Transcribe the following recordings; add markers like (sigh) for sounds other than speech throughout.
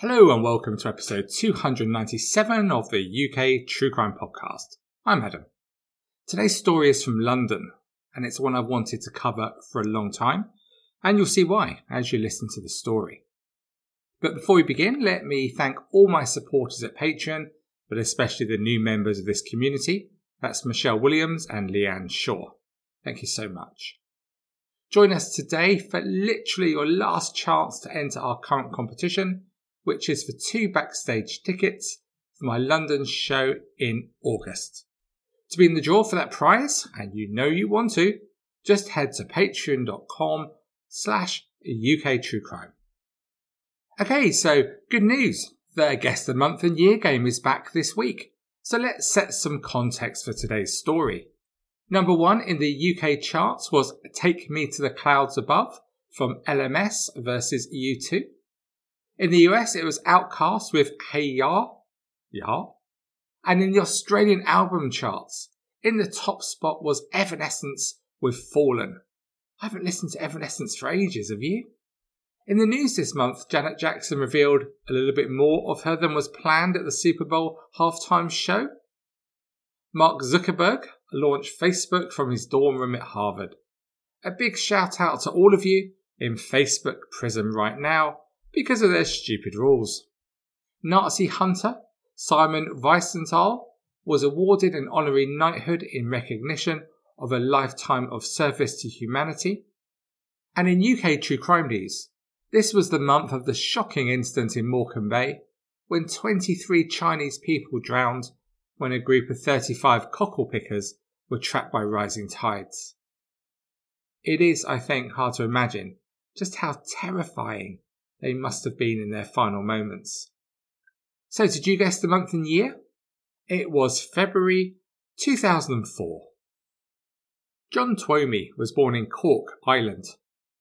Hello and welcome to episode 297 of the UK True Crime Podcast. I'm Adam. Today's story is from London, and it's one I've wanted to cover for a long time, and you'll see why as you listen to the story. But before we begin, let me thank all my supporters at Patreon, but especially the new members of this community. That's Michelle Williams and Leanne Shaw. Thank you so much. Join us today for literally your last chance to enter our current competition which is for two backstage tickets for my London show in August. To be in the draw for that prize, and you know you want to, just head to patreon.com slash UK True Crime. Okay, so good news. The Guest of the Month and Year game is back this week. So let's set some context for today's story. Number one in the UK charts was Take Me to the Clouds Above from LMC versus U2. In the US, it was OutKast with Hey Ya, Ya. And in the Australian album charts, in the top spot was Evanescence with Fallen. I haven't listened to Evanescence for ages, have you? In the news this month, Janet Jackson revealed a little bit more of her than was planned at the Super Bowl halftime show. Mark Zuckerberg launched Facebook from his dorm room at Harvard. A big shout out to all of you in Facebook prison right now because of their stupid rules. Nazi hunter Simon Wiesenthal was awarded an honorary knighthood in recognition of a lifetime of service to humanity. And in UK true crime news, this was the month of the shocking incident in Morecambe Bay when 23 Chinese people drowned when a group of 35 cockle pickers were trapped by rising tides. It is, I think, hard to imagine just how terrifying they must have been in their final moments. So, did you guess the month and year? It was February 2004. John Twomey was born in Cork, Ireland,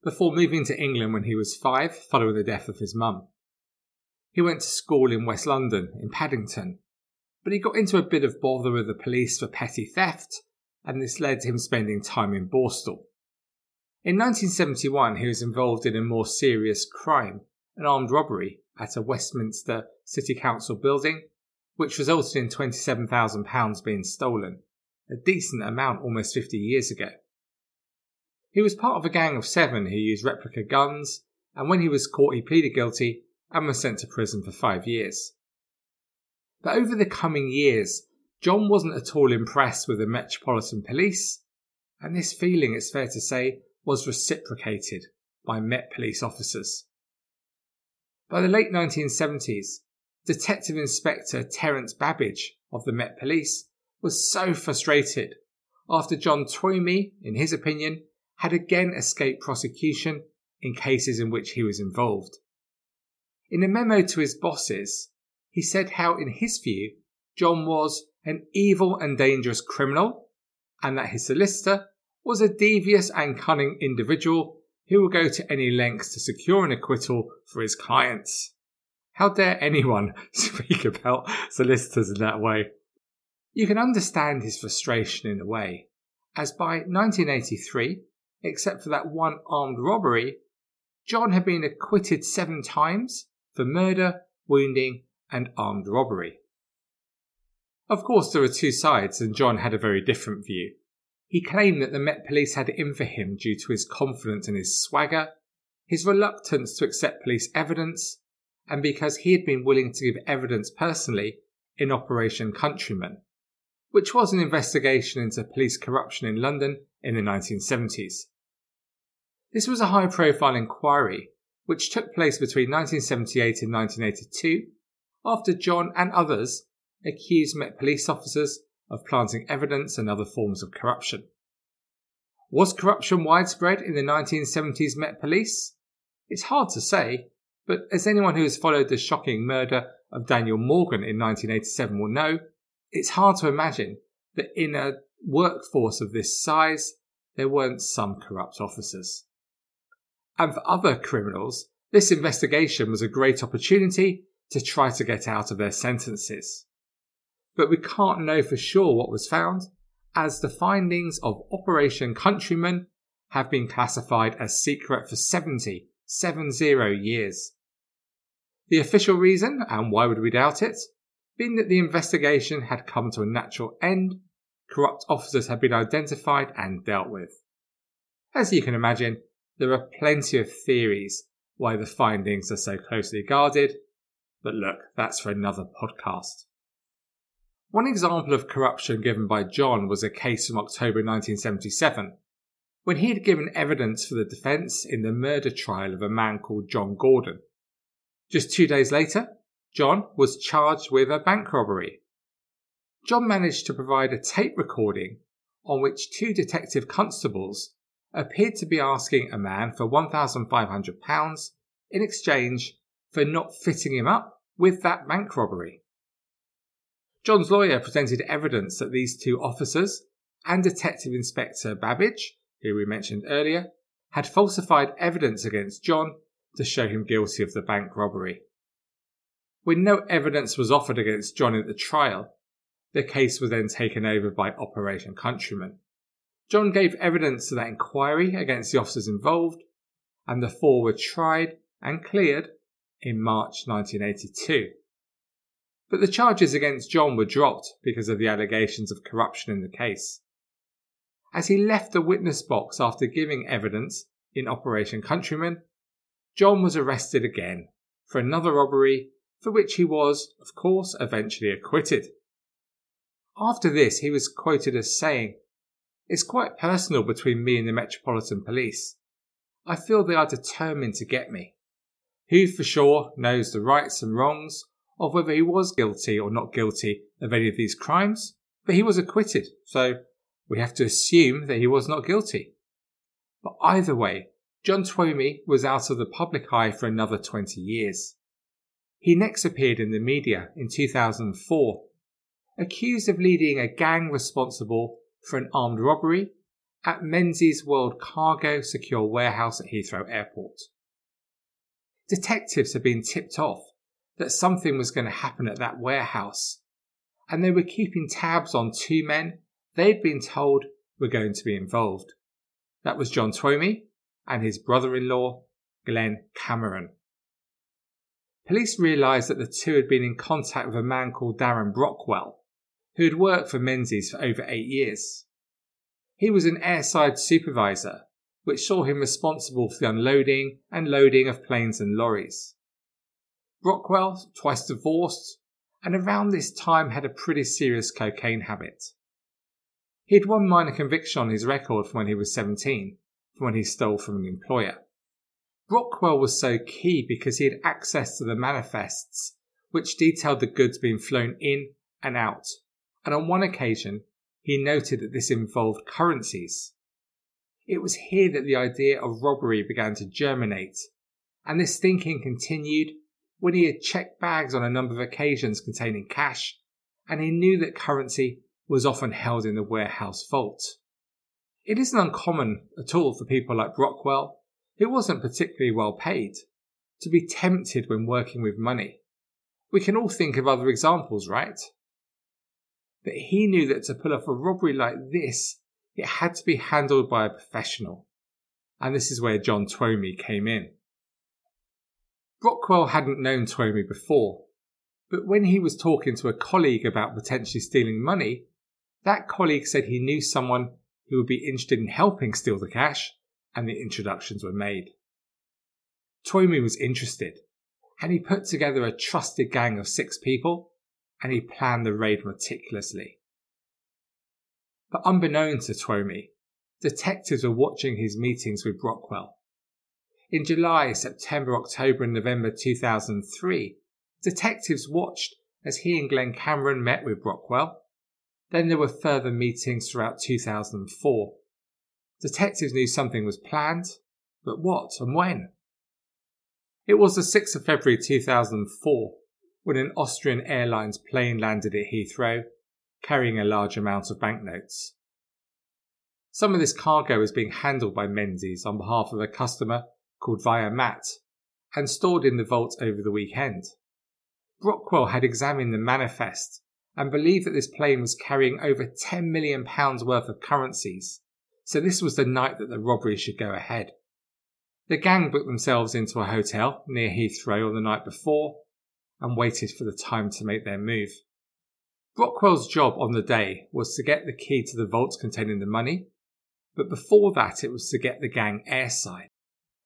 before moving to England when he was five following the death of his mum. He went to school in West London, in Paddington, but he got into a bit of bother with the police for petty theft, and this led to him spending time in Borstal. In 1971, he was involved in a more serious crime an armed robbery at a Westminster City Council building, which resulted in £27,000 being stolen, a decent amount almost 50 years ago. He was part of a gang of seven who used replica guns, and when he was caught, he pleaded guilty and was sent to prison for five years. But over the coming years, John wasn't at all impressed with the Metropolitan Police, and this feeling, it's fair to say, was reciprocated by Met Police officers. By the late 1970s, Detective Inspector Terence Babbage of the Met Police was so frustrated after John Twomey, in his opinion, had again escaped prosecution in cases in which he was involved. In a memo to his bosses, he said how, in his view, John was an evil and dangerous criminal, and that his solicitor was a devious and cunning individual who will go to any lengths to secure an acquittal for his clients. How dare anyone (laughs) speak about solicitors in that way? You can understand his frustration in a way, as by 1983, except for that one armed robbery, John had been acquitted seven times for murder, wounding, and armed robbery. Of course, there are two sides, and John had a very different view. He claimed that the Met Police had it in for him due to his confidence in his swagger, his reluctance to accept police evidence, and because he had been willing to give evidence personally in Operation Countryman, which was an investigation into police corruption in London in the 1970s. This was a high profile inquiry which took place between 1978 and 1982 after John and others accused Met police officers of planting evidence and other forms of corruption. Was corruption widespread in the 1970s Met Police? It's hard to say, but as anyone who has followed the shocking murder of Daniel Morgan in 1987 will know, it's hard to imagine that in a workforce of this size, there weren't some corrupt officers. And for other criminals, this investigation was a great opportunity to try to get out of their sentences but we can't know for sure what was found, as the findings of Operation Countryman have been classified as secret for 70, 70 years. The official reason, and why would we doubt it, being that the investigation had come to a natural end, corrupt officers had been identified and dealt with. As you can imagine, there are plenty of theories why the findings are so closely guarded, but look, that's for another podcast. One example of corruption given by John was a case from October 1977, when he had given evidence for the defence in the murder trial of a man called John Gordon. Just two days later, John was charged with a bank robbery. John managed to provide a tape recording on which two detective constables appeared to be asking a man for £1,500 in exchange for not fitting him up with that bank robbery. John's lawyer presented evidence that these two officers and Detective Inspector Babbage, who we mentioned earlier, had falsified evidence against John to show him guilty of the bank robbery. When no evidence was offered against John at the trial, the case was then taken over by Operation Countryman. John gave evidence to that inquiry against the officers involved, and the four were tried and cleared in March 1982. But the charges against John were dropped because of the allegations of corruption in the case. As he left the witness box after giving evidence in Operation Countryman, John was arrested again for another robbery for which he was, of course, eventually acquitted. After this, he was quoted as saying, it's quite personal between me and the Metropolitan Police. I feel they are determined to get me. Who for sure knows the rights and wrongs of whether he was guilty or not guilty of any of these crimes, but he was acquitted, so we have to assume that he was not guilty. But either way, John Twomey was out of the public eye for another 20 years. He next appeared in the media in 2004, accused of leading a gang responsible for an armed robbery at Menzies World Cargo Secure Warehouse at Heathrow Airport. Detectives had been tipped off that something was going to happen at that warehouse, and they were keeping tabs on two men they'd been told were going to be involved. That was John Twomey and his brother in law, Glenn Cameron. Police realised that the two had been in contact with a man called Darren Brockwell, who had worked for Menzies for over eight years. He was an airside supervisor, which saw him responsible for the unloading and loading of planes and lorries. Brockwell, twice divorced, and around this time had a pretty serious cocaine habit. He had one minor conviction on his record from when he was 17, from when he stole from an employer. Brockwell was so key because he had access to the manifests which detailed the goods being flown in and out and on one occasion he noted that this involved currencies. It was here that the idea of robbery began to germinate, and this thinking continued when he had checked bags on a number of occasions containing cash, and he knew that currency was often held in the warehouse vault. It isn't uncommon at all for people like Brockwell, who wasn't particularly well paid, to be tempted when working with money. We can all think of other examples, right? But he knew that to pull off a robbery like this, it had to be handled by a professional. And this is where John Twomey came in. Brockwell hadn't known Twomey before, but when he was talking to a colleague about potentially stealing money, that colleague said he knew someone who would be interested in helping steal the cash, and the introductions were made. Twomey was interested, and he put together a trusted gang of six people and he planned the raid meticulously. But unbeknown to Twomey, detectives were watching his meetings with Brockwell. In July, September, October, and November 2003, detectives watched as he and Glenn Cameron met with Brockwell. Then there were further meetings throughout 2004. Detectives knew something was planned, but what and when? It was the 6th of February 2004 when an Austrian Airlines plane landed at Heathrow, carrying a large amount of banknotes. Some of this cargo was being handled by Menzies on behalf of a customer called Via Mat and stored in the vault over the weekend. Brockwell had examined the manifest and believed that this plane was carrying over £10 million worth of currencies, so this was the night that the robbery should go ahead. The gang booked themselves into a hotel near Heathrow on the night before and waited for the time to make their move. Brockwell's job on the day was to get the key to the vault containing the money, but before that it was to get the gang airside.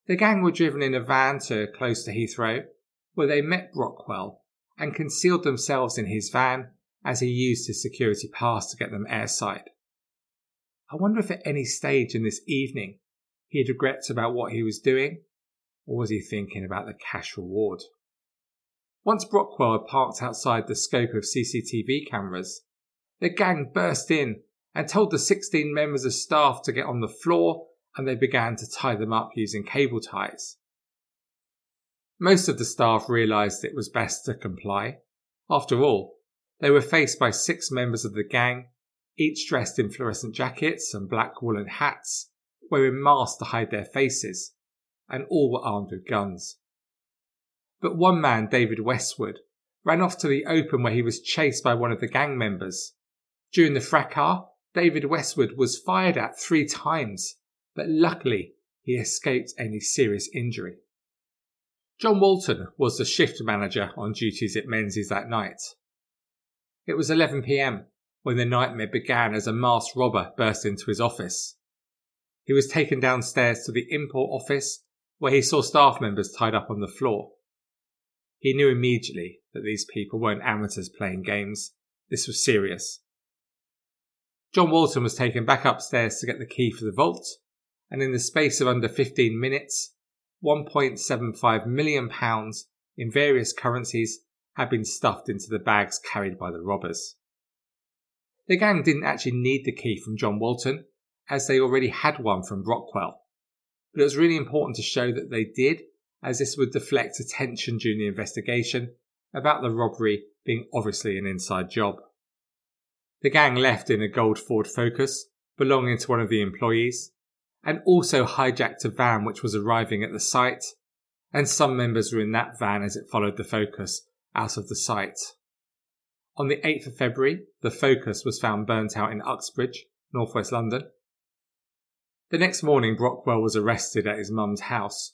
The gang were driven in a van to close to Heathrow, where they met Brockwell and concealed themselves in his van as he used his security pass to get them airside. I wonder if at any stage in this evening he had regrets about what he was doing, or was he thinking about the cash reward? Once Brockwell had parked outside the scope of CCTV cameras, the gang burst in and told the 16 members of staff to get on the floor and they began to tie them up using cable ties. Most of the staff realised it was best to comply. After all, they were faced by six members of the gang, each dressed in fluorescent jackets and black woolen hats, wearing masks to hide their faces, and all were armed with guns. But one man, David Westwood, ran off to the open where he was chased by one of the gang members. During the fracas, David Westwood was fired at three times, but luckily he escaped any serious injury. John Walton was the shift manager on duties at Menzies that night. It was 11 pm when the nightmare began as a masked robber burst into his office. He was taken downstairs to the import office where he saw staff members tied up on the floor. He knew immediately that these people weren't amateurs playing games. This was serious. John Walton was taken back upstairs to get the key for the vault, and in the space of under 15 minutes, £1.75 million in various currencies had been stuffed into the bags carried by the robbers. The gang didn't actually need the key from John Walton, as they already had one from Brockwell. But it was really important to show that they did as this would deflect attention during the investigation about the robbery being obviously an inside job. The gang left in a gold Ford Focus belonging to one of the employees and also hijacked a van which was arriving at the site, and some members were in that van as it followed the Focus out of the site. On the 8th of February, the Focus was found burnt out in Uxbridge, northwest London. The next morning, Brockwell was arrested at his mum's house.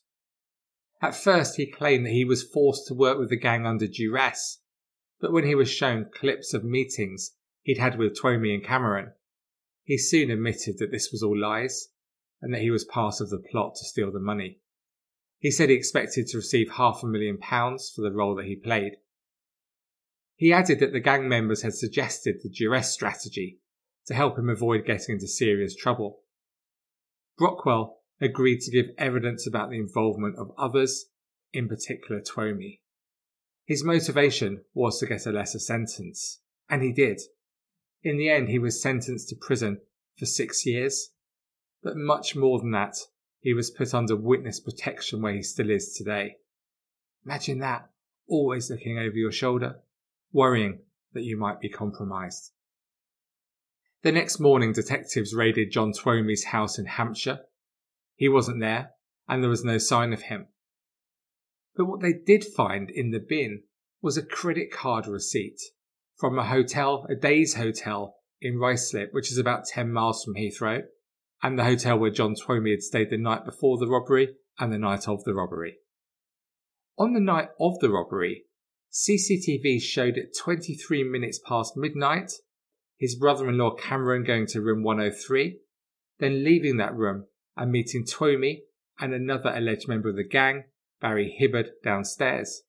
At first, he claimed that he was forced to work with the gang under duress, but when he was shown clips of meetings he'd had with Twomey and Cameron, he soon admitted that this was all lies and that he was part of the plot to steal the money. He said he expected to receive half a million pounds for the role that he played. He added that the gang members had suggested the duress strategy to help him avoid getting into serious trouble. Brockwell agreed to give evidence about the involvement of others, in particular Twomey. His motivation was to get a lesser sentence, and he did. In the end, he was sentenced to prison for six years, but much more than that, he was put under witness protection where he still is today. Imagine that, always looking over your shoulder, worrying that you might be compromised. The next morning, detectives raided John Twomey's house in Hampshire he wasn't there, and there was no sign of him. But what they did find in the bin was a credit card receipt from a hotel, a Days Hotel in Ruislip, which is about 10 miles from Heathrow, and the hotel where John Twomey had stayed the night before the robbery and the night of the robbery. On the night of the robbery, CCTV showed at 23 minutes past midnight his brother in law Cameron going to room 103, then leaving that room and meeting Twomey and another alleged member of the gang, Barry Hibbard, downstairs.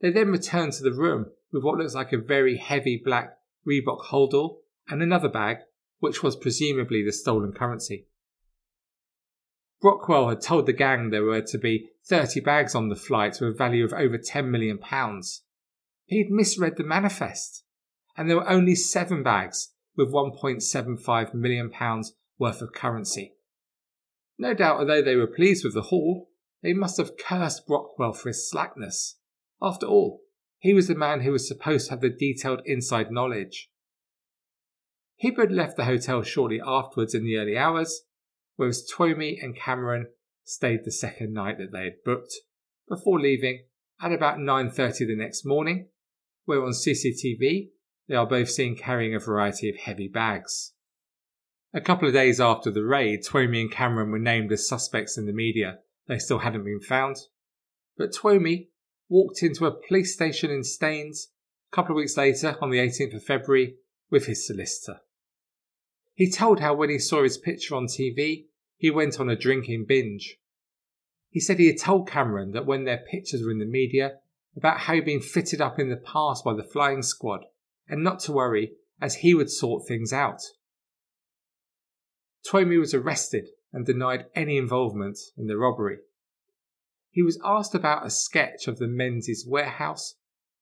They then returned to the room with what looks like a very heavy black Reebok holdall and another bag, which was presumably the stolen currency. Brockwell had told the gang there were to be 30 bags on the flight with a value of over £10 million. He'd misread the manifest, and there were only seven bags with £1.75 million worth of currency. No doubt, although they were pleased with the haul, they must have cursed Brockwell for his slackness. After all, he was the man who was supposed to have the detailed inside knowledge. Hibbard left the hotel shortly afterwards in the early hours, whereas Twomey and Cameron stayed the second night that they had booked, before leaving at about 9.30 the next morning, where on CCTV they are both seen carrying a variety of heavy bags. A couple of days after the raid, Twomey and Cameron were named as suspects in the media they still hadn't been found. But Twomey walked into a police station in Staines a couple of weeks later on the 18th of February with his solicitor. He told how when he saw his picture on TV, he went on a drinking binge. He said he had told Cameron that when their pictures were in the media about how he'd been fitted up in the past by the flying squad and not to worry as he would sort things out. Twomey was arrested and denied any involvement in the robbery. He was asked about a sketch of the Menzies warehouse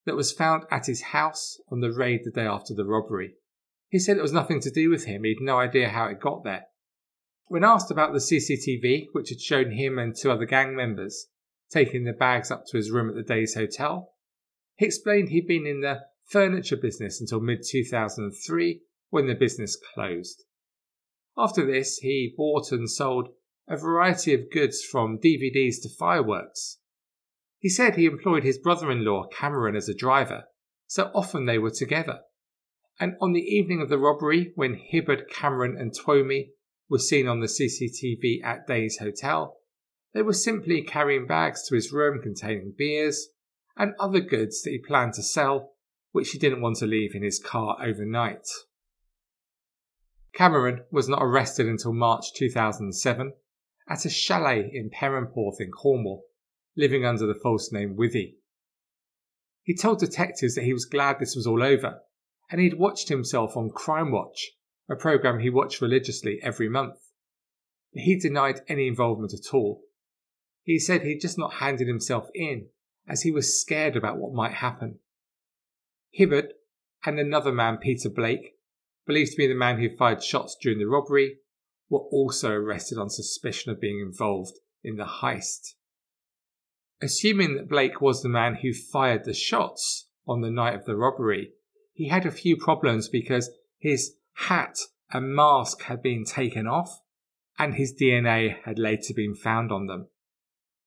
that was found at his house on the raid the day after the robbery. He said it was nothing to do with him, he'd no idea how it got there. When asked about the CCTV, which had shown him and two other gang members taking the bags up to his room at the Days Hotel, he explained he'd been in the furniture business until mid 2003 when the business closed. After this, he bought and sold a variety of goods from DVDs to fireworks. He said he employed his brother in law, Cameron, as a driver, so often they were together. And on the evening of the robbery, when Hibbard, Cameron, and Twomey were seen on the CCTV at Days Hotel, they were simply carrying bags to his room containing beers and other goods that he planned to sell, which he didn't want to leave in his car overnight. Cameron was not arrested until March 2007 at a chalet in Perranporth in Cornwall, living under the false name Withy. He told detectives that he was glad this was all over, and he'd watched himself on Crime Watch, a program he watched religiously every month. He denied any involvement at all. He said he'd just not handed himself in, as he was scared about what might happen. Hibbard and another man, Peter Blake, believed to be the man who fired shots during the robbery, were also arrested on suspicion of being involved in the heist. Assuming that Blake was the man who fired the shots on the night of the robbery, he had a few problems because his hat and mask had been taken off and his DNA had later been found on them.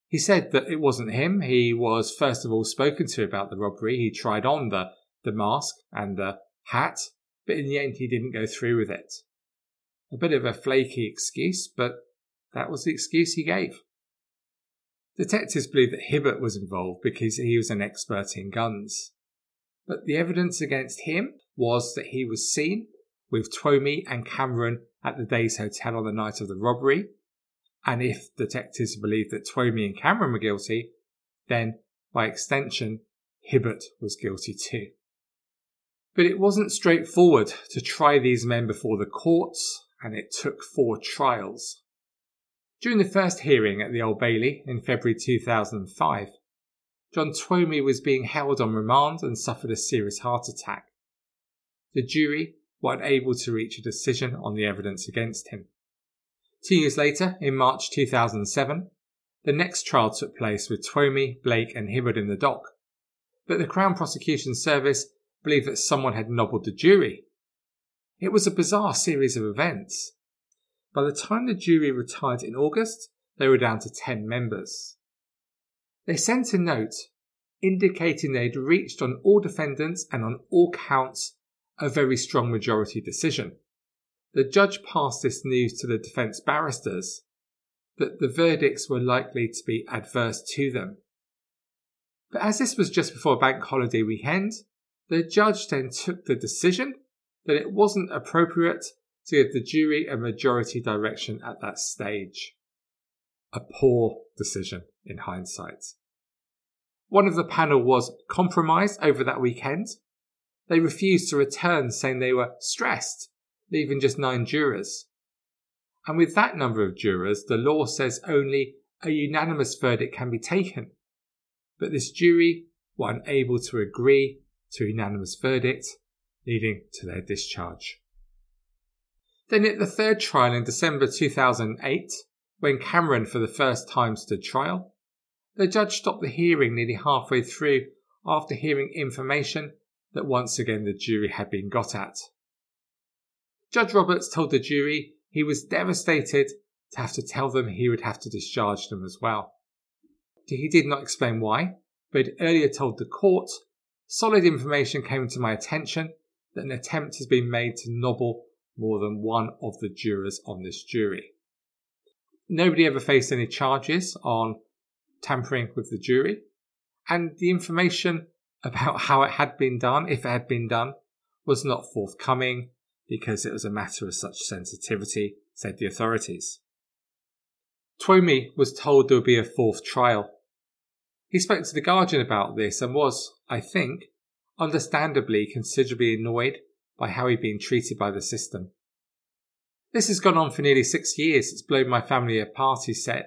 He said that it wasn't him. He was first of all spoken to about the robbery. He tried on the, the mask and the hat but in the end he didn't go through with it. A bit of a flaky excuse, but that was the excuse he gave. Detectives believe that Hibbard was involved because he was an expert in guns. But the evidence against him was that he was seen with Twomey and Cameron at the Days Hotel on the night of the robbery. And if detectives believed that Twomey and Cameron were guilty, then by extension, Hibbard was guilty too. But it wasn't straightforward to try these men before the courts, and it took four trials. During the first hearing at the Old Bailey in February 2005, John Twomey was being held on remand and suffered a serious heart attack. The jury were unable to reach a decision on the evidence against him. Two years later, in March 2007, the next trial took place with Twomey, Blake, and Hibbard in the dock. But the Crown Prosecution Service believed that someone had nobbled the jury. It was a bizarre series of events. By the time the jury retired in August, they were down to 10 members. They sent a note indicating they'd reached on all defendants and on all counts a very strong majority decision. The judge passed this news to the defence barristers that the verdicts were likely to be adverse to them. But as this was just before bank holiday weekend, the judge then took the decision that it wasn't appropriate to give the jury a majority direction at that stage. A poor decision in hindsight. One of the panel was compromised over that weekend. They refused to return, saying they were stressed, leaving just nine jurors. And with that number of jurors, the law says only a unanimous verdict can be taken. But this jury were unable to agree to a unanimous verdict, leading to their discharge. Then at the third trial in December 2008, when Cameron for the first time stood trial, the judge stopped the hearing nearly halfway through after hearing information that once again the jury had been got at. Judge Roberts told the jury he was devastated to have to tell them he would have to discharge them as well. He did not explain why, but earlier told the court solid information came to my attention that an attempt has been made to nobble more than one of the jurors on this jury. Nobody ever faced any charges on tampering with the jury, and the information about how it had been done, if it had been done, was not forthcoming because it was a matter of such sensitivity, said the authorities. Twomey was told there would be a fourth trial. He spoke to The Guardian about this and was, I think, understandably considerably annoyed by how he'd been treated by the system. This has gone on for nearly six years. It's blown my family apart, he said.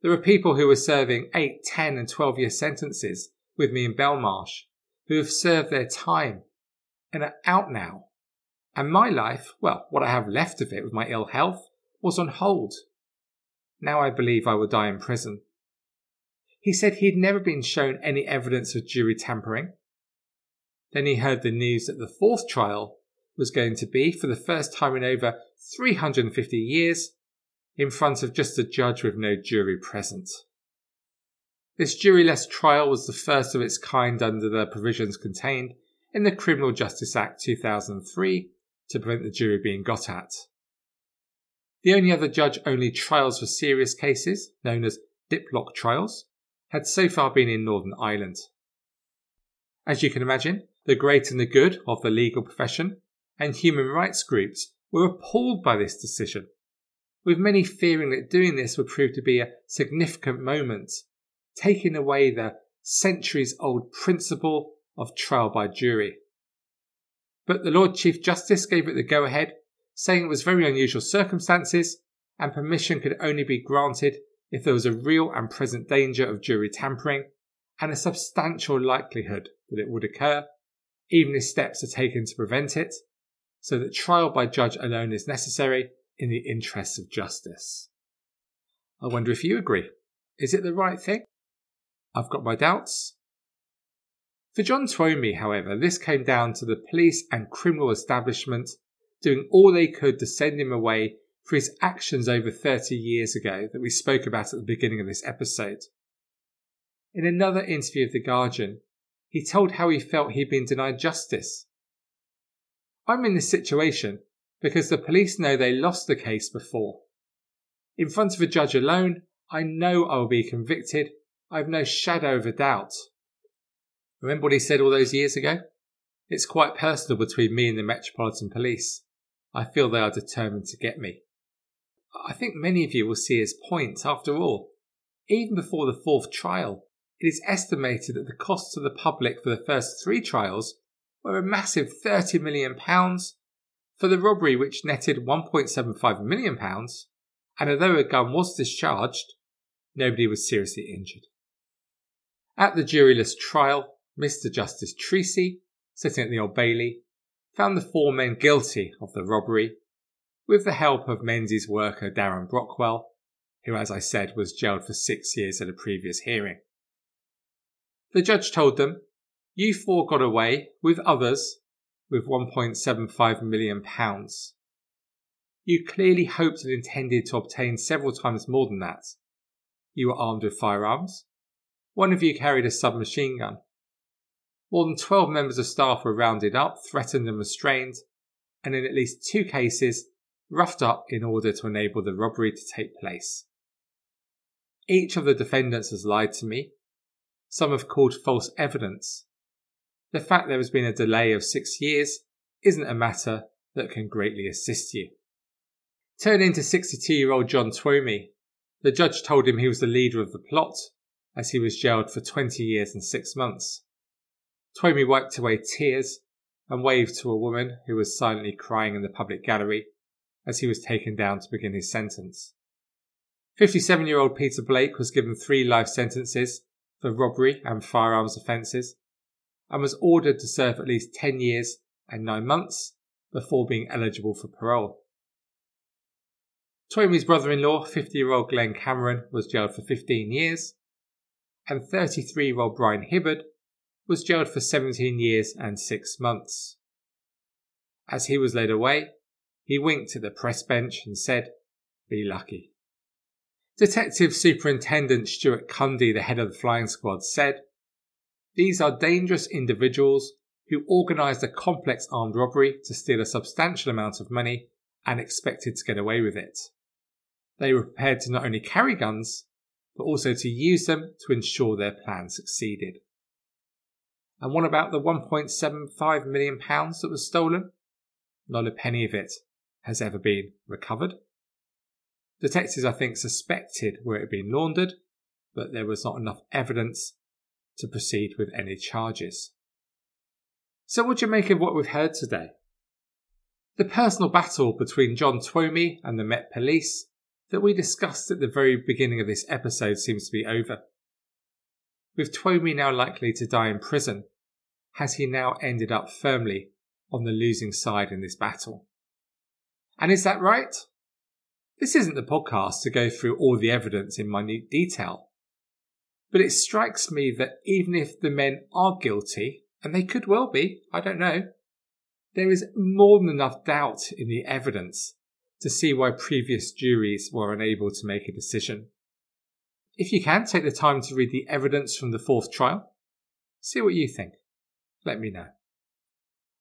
There are people who were serving 8, 10, and 12 year sentences with me in Belmarsh who have served their time and are out now. And my life, well, what I have left of it with my ill health, was on hold. Now I believe I will die in prison. He said he had never been shown any evidence of jury tampering. Then he heard the news that the fourth trial was going to be, for the first time in over 350 years, in front of just a judge with no jury present. This juryless trial was the first of its kind under the provisions contained in the Criminal Justice Act 2003 to prevent the jury being got at. The only other judge only trials for serious cases, known as diplock trials, had so far been in Northern Ireland. As you can imagine, the great and the good of the legal profession and human rights groups were appalled by this decision, with many fearing that doing this would prove to be a significant moment, taking away the centuries old principle of trial by jury. But the Lord Chief Justice gave it the go ahead, saying it was very unusual circumstances and permission could only be granted if there was a real and present danger of jury tampering and a substantial likelihood that it would occur, even if steps are taken to prevent it, so that trial by judge alone is necessary in the interests of justice. I wonder if you agree. Is it the right thing? I've got my doubts, for John Twomey, however, this came down to the police and criminal establishment doing all they could to send him away for his actions over 30 years ago that we spoke about at the beginning of this episode. In another interview with The Guardian, he told how he felt he'd been denied justice. I'm in this situation because the police know they lost the case before. In front of a judge alone, I know I will be convicted. I have no shadow of a doubt. Remember what he said all those years ago? It's quite personal between me and the Metropolitan Police. I feel they are determined to get me. I think many of you will see his point. After all, even before the fourth trial, it is estimated that the costs to the public for the first three trials were a massive £30 million for the robbery, which netted £1.75 million. And although a gun was discharged, nobody was seriously injured. At the juryless trial, Mr. Justice Treacy, sitting at the Old Bailey, found the four men guilty of the robbery, with the help of Menzies worker Darren Brockwell, who, as I said, was jailed for six years at a previous hearing. The judge told them, You four got away, with others, with £1.75 million. You clearly hoped and intended to obtain several times more than that. You were armed with firearms. One of you carried a submachine gun. More than 12 members of staff were rounded up, threatened, and restrained, and in at least two cases, roughed up in order to enable the robbery to take place. Each of the defendants has lied to me. Some have called false evidence. The fact there has been a delay of six years isn't a matter that can greatly assist you. Turning to 62 year old John Twomey, the judge told him he was the leader of the plot, as he was jailed for 20 years and six months. Twomey wiped away tears and waved to a woman who was silently crying in the public gallery as he was taken down to begin his sentence. 57 year old Peter Blake was given three life sentences for robbery and firearms offences and was ordered to serve at least 10 years and 9 months before being eligible for parole. Twomey's brother in law, 50 year old Glenn Cameron, was jailed for 15 years, and 33 year old Brian Hibbard was jailed for 17 years and 6 months. As he was led away, he winked at the press bench and said, Be lucky. Detective Superintendent Stuart Cundy, the head of the flying squad, said, These are dangerous individuals who organised a complex armed robbery to steal a substantial amount of money and expected to get away with it. They were prepared to not only carry guns, but also to use them to ensure their plan succeeded. And what about the £1.75 million that was stolen? Not a penny of it has ever been recovered. Detectives, I think, suspected where it had been laundered, but there was not enough evidence to proceed with any charges. So, what do you make of what we've heard today? The personal battle between John Twomey and the Met Police that we discussed at the very beginning of this episode seems to be over. With Twomey now likely to die in prison, has he now ended up firmly on the losing side in this battle? And is that right? This isn't the podcast to go through all the evidence in minute detail. But it strikes me that even if the men are guilty, and they could well be, I don't know, there is more than enough doubt in the evidence to see why previous juries were unable to make a decision. If you can, take the time to read the evidence from the fourth trial. See what you think. Let me know.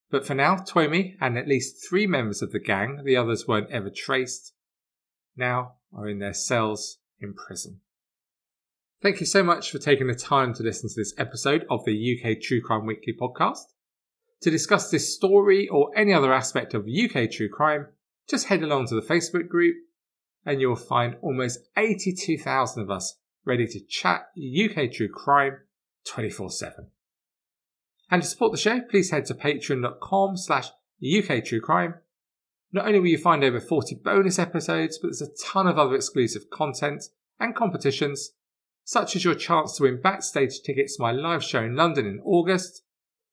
But for now, Twomey and at least three members of the gang, the others weren't ever traced, now are in their cells in prison. Thank you so much for taking the time to listen to this episode of the UK True Crime Weekly podcast. To discuss this story or any other aspect of UK true crime, just head along to the Facebook group and you'll find almost 82,000 of us ready to chat UK true crime 24 7. And to support the show, please head to patreon.com slash UK true crime. Not only will you find over 40 bonus episodes, but there's a ton of other exclusive content and competitions, such as your chance to win backstage tickets to my live show in London in August.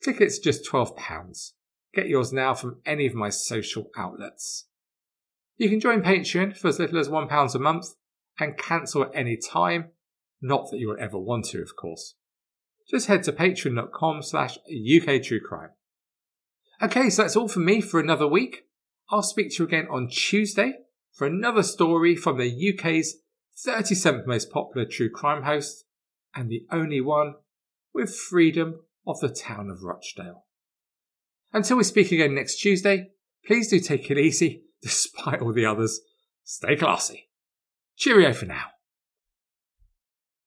Tickets just £12. Get yours now from any of my social outlets. You can join Patreon for as little as £1 a month and cancel at any time. Not that you will ever want to, of course. Just head to patreon.com slash uktruecrime. Okay, so that's all from me for another week. I'll speak to you again on Tuesday for another story from the UK's 37th most popular true crime host and the only one with freedom of the town of Rochdale. Until we speak again next Tuesday, please do take it easy (laughs) despite all the others. Stay classy. Cheerio for now.